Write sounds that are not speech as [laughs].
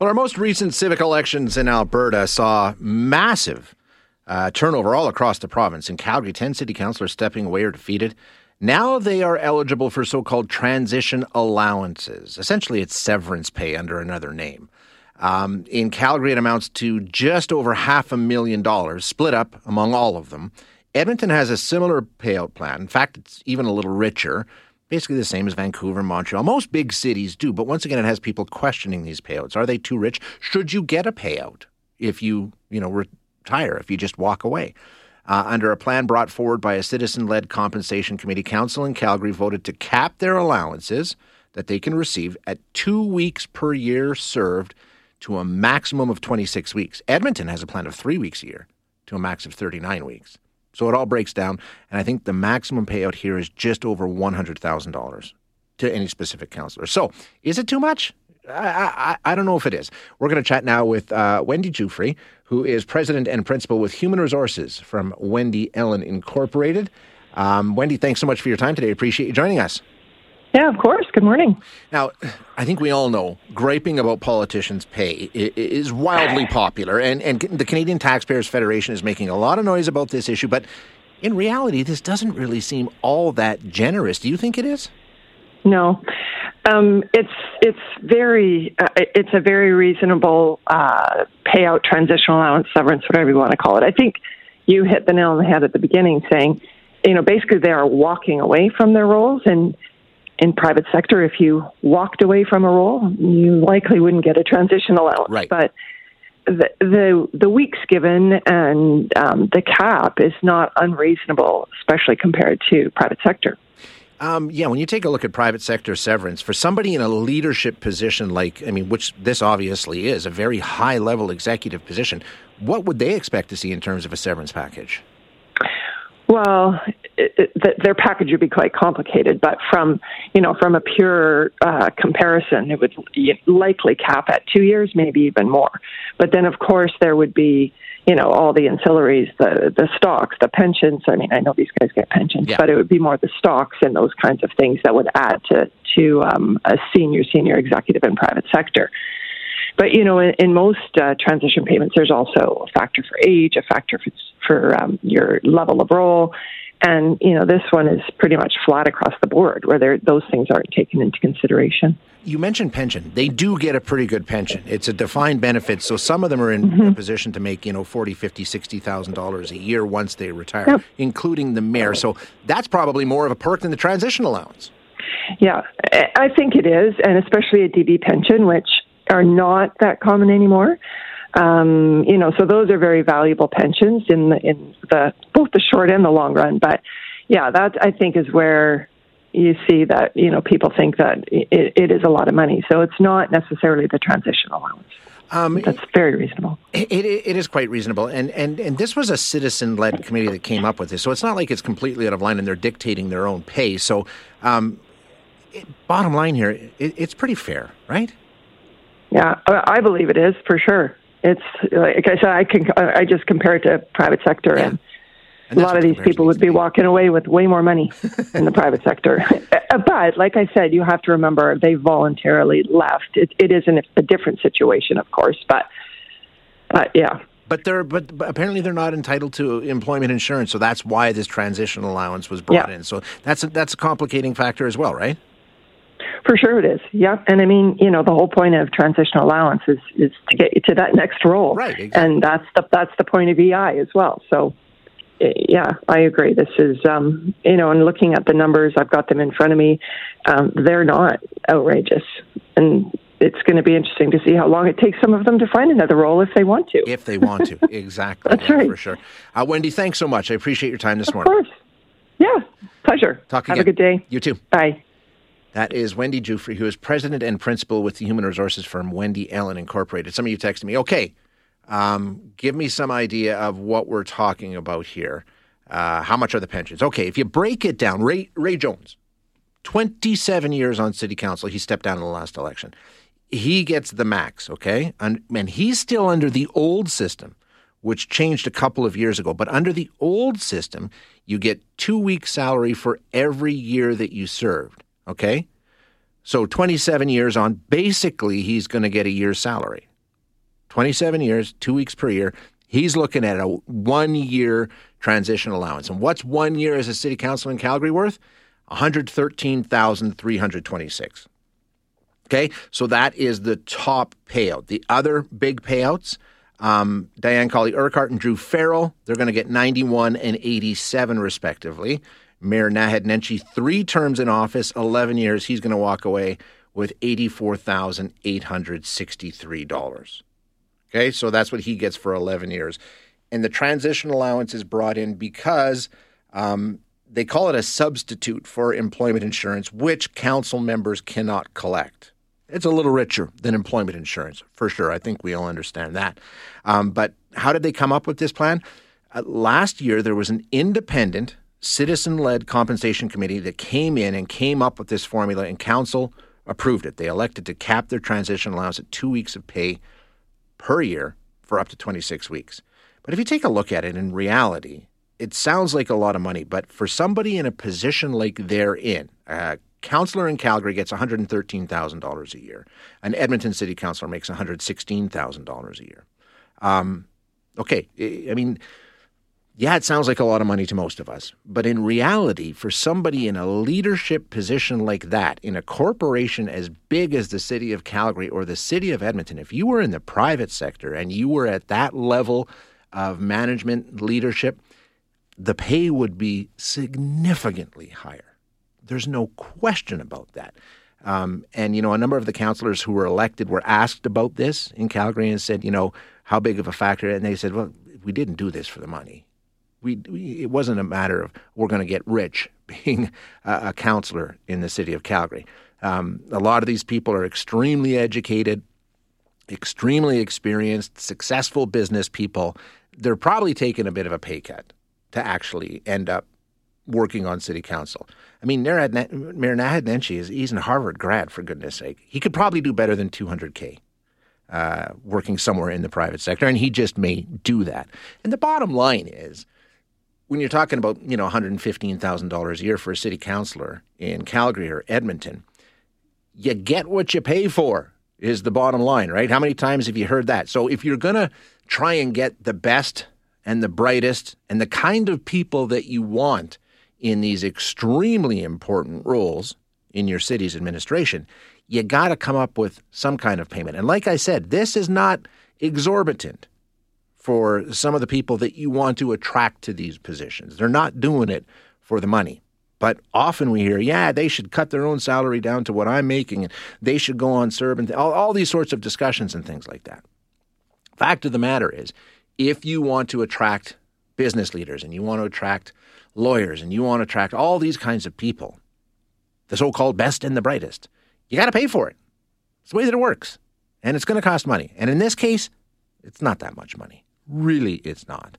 Well, our most recent civic elections in Alberta saw massive uh, turnover all across the province. In Calgary, 10 city councillors stepping away or defeated. Now they are eligible for so called transition allowances. Essentially, it's severance pay under another name. Um, in Calgary, it amounts to just over half a million dollars, split up among all of them. Edmonton has a similar payout plan. In fact, it's even a little richer basically the same as Vancouver, Montreal. Most big cities do, but once again, it has people questioning these payouts. Are they too rich? Should you get a payout if you, you know, retire, if you just walk away? Uh, under a plan brought forward by a citizen led compensation committee, Council in Calgary voted to cap their allowances that they can receive at two weeks per year served to a maximum of 26 weeks. Edmonton has a plan of three weeks a year to a max of 39 weeks. So it all breaks down, and I think the maximum payout here is just over one hundred thousand dollars to any specific councilor. So is it too much? I, I, I don't know if it is. We're going to chat now with uh, Wendy Giuffre, who is president and principal with Human Resources from Wendy Ellen Incorporated. Um, Wendy, thanks so much for your time today. Appreciate you joining us. Yeah, of course. Good morning. Now, I think we all know griping about politicians' pay is wildly popular, and, and the Canadian Taxpayers Federation is making a lot of noise about this issue, but in reality, this doesn't really seem all that generous. Do you think it is? No, um, it's it's very uh, it's a very reasonable uh, payout, transitional allowance, severance, whatever you want to call it. I think you hit the nail on the head at the beginning, saying, you know, basically they are walking away from their roles and in private sector, if you walked away from a role, you likely wouldn't get a transition allowance. Right. But the the, the weeks given and um, the cap is not unreasonable, especially compared to private sector. Um, yeah, when you take a look at private sector severance, for somebody in a leadership position like, I mean, which this obviously is, a very high level executive position, what would they expect to see in terms of a severance package? Well, it, it, their package would be quite complicated, but from you know from a pure uh, comparison, it would likely cap at two years, maybe even more. But then, of course, there would be you know all the ancillaries, the the stocks, the pensions. I mean, I know these guys get pensions, yeah. but it would be more the stocks and those kinds of things that would add to to um, a senior senior executive in private sector. But you know, in, in most uh, transition payments, there's also a factor for age, a factor for, for um, your level of role, and you know, this one is pretty much flat across the board, where those things aren't taken into consideration. You mentioned pension. They do get a pretty good pension. It's a defined benefit, so some of them are in mm-hmm. a position to make, you know, forty, fifty, sixty thousand dollars a year once they retire, yep. including the mayor. So that's probably more of a perk than the transition allowance. Yeah, I think it is, and especially a DB pension, which are not that common anymore. Um, you know, so those are very valuable pensions in the in the both the short and the long run. But yeah, that I think is where you see that you know people think that it, it is a lot of money. So it's not necessarily the transition allowance. Um, That's very reasonable. It, it, it is quite reasonable, and and and this was a citizen-led committee that came up with this, so it's not like it's completely out of line and they're dictating their own pay. So, um, it, bottom line here, it's pretty fair, right? Yeah, I believe it is for sure. It's like I said, I can I just compare it to private sector, yeah. and, and a lot of these people would be walking away with way more money [laughs] in the private sector. Uh, but like I said, you have to remember they voluntarily left. It, it is an, a different situation, of course, but but yeah. But they're but, but, apparently they're not entitled to employment insurance, so that's why this transition allowance was brought yeah. in. So that's a, that's a complicating factor as well, right? For sure it is. Yeah. And I mean, you know, the whole point of transitional allowance is, is to get you to that next role. Right. Exactly. And that's the, that's the point of EI as well. So, yeah, I agree. This is, um, you know, and looking at the numbers, I've got them in front of me. Um, they're not outrageous. And it's going to be interesting to see how long it takes some of them to find another role if they want to. If they want to. [laughs] Exactly. That's yeah, right. For sure. Uh, Wendy, thanks so much. I appreciate your time this of morning. Of course. Yeah. Pleasure. Talk Have again. a good day. You too. Bye. That is Wendy Giuffre, who is president and principal with the human resources firm Wendy Ellen Incorporated. Some of you texted me, okay, um, give me some idea of what we're talking about here. Uh, how much are the pensions? Okay, if you break it down, Ray, Ray Jones, 27 years on city council. He stepped down in the last election. He gets the max, okay? And, and he's still under the old system, which changed a couple of years ago. But under the old system, you get two weeks' salary for every year that you served. Okay? So 27 years on, basically, he's going to get a year's salary. 27 years, two weeks per year. He's looking at a one year transition allowance. And what's one year as a city council in Calgary worth? 113,326. Okay, so that is the top payout. The other big payouts, um, Diane Colley Urquhart and Drew Farrell, they're going to get 91 and 87 respectively. Mayor Naheed Nenshi, three terms in office, 11 years, he's going to walk away with $84,863. Okay, so that's what he gets for 11 years. And the transition allowance is brought in because um, they call it a substitute for employment insurance, which council members cannot collect. It's a little richer than employment insurance, for sure. I think we all understand that. Um, but how did they come up with this plan? Uh, last year, there was an independent, citizen led compensation committee that came in and came up with this formula, and council approved it. They elected to cap their transition allowance at two weeks of pay per year for up to 26 weeks. But if you take a look at it in reality, it sounds like a lot of money, but for somebody in a position like they're in, a councilor in Calgary gets $113,000 a year. An Edmonton city councilor makes $116,000 a year. Um, okay, I mean, yeah, it sounds like a lot of money to most of us. But in reality, for somebody in a leadership position like that, in a corporation as big as the city of Calgary or the city of Edmonton, if you were in the private sector and you were at that level of management leadership, the pay would be significantly higher. There's no question about that. Um, and, you know, a number of the councillors who were elected were asked about this in Calgary and said, you know, how big of a factor? And they said, well, we didn't do this for the money. We, we it wasn't a matter of we're going to get rich [laughs] being a, a councillor in the city of Calgary. Um, a lot of these people are extremely educated, extremely experienced, successful business people. They're probably taking a bit of a pay cut to actually end up working on city council. I mean, Mayor Naheed Nenshi is he's a Harvard grad for goodness sake. He could probably do better than 200k uh, working somewhere in the private sector, and he just may do that. And the bottom line is, when you're talking about you know 115,000 dollars a year for a city councilor in Calgary or Edmonton, you get what you pay for. Is the bottom line, right? How many times have you heard that? So if you're going to try and get the best and the brightest and the kind of people that you want in these extremely important roles in your city's administration, you got to come up with some kind of payment. And like I said, this is not exorbitant for some of the people that you want to attract to these positions. They're not doing it for the money. But often we hear, yeah, they should cut their own salary down to what I'm making, and they should go on CERB, and all, all these sorts of discussions and things like that. Fact of the matter is, if you want to attract business leaders and you want to attract lawyers and you want to attract all these kinds of people, the so called best and the brightest, you got to pay for it. It's the way that it works. And it's going to cost money. And in this case, it's not that much money. Really, it's not.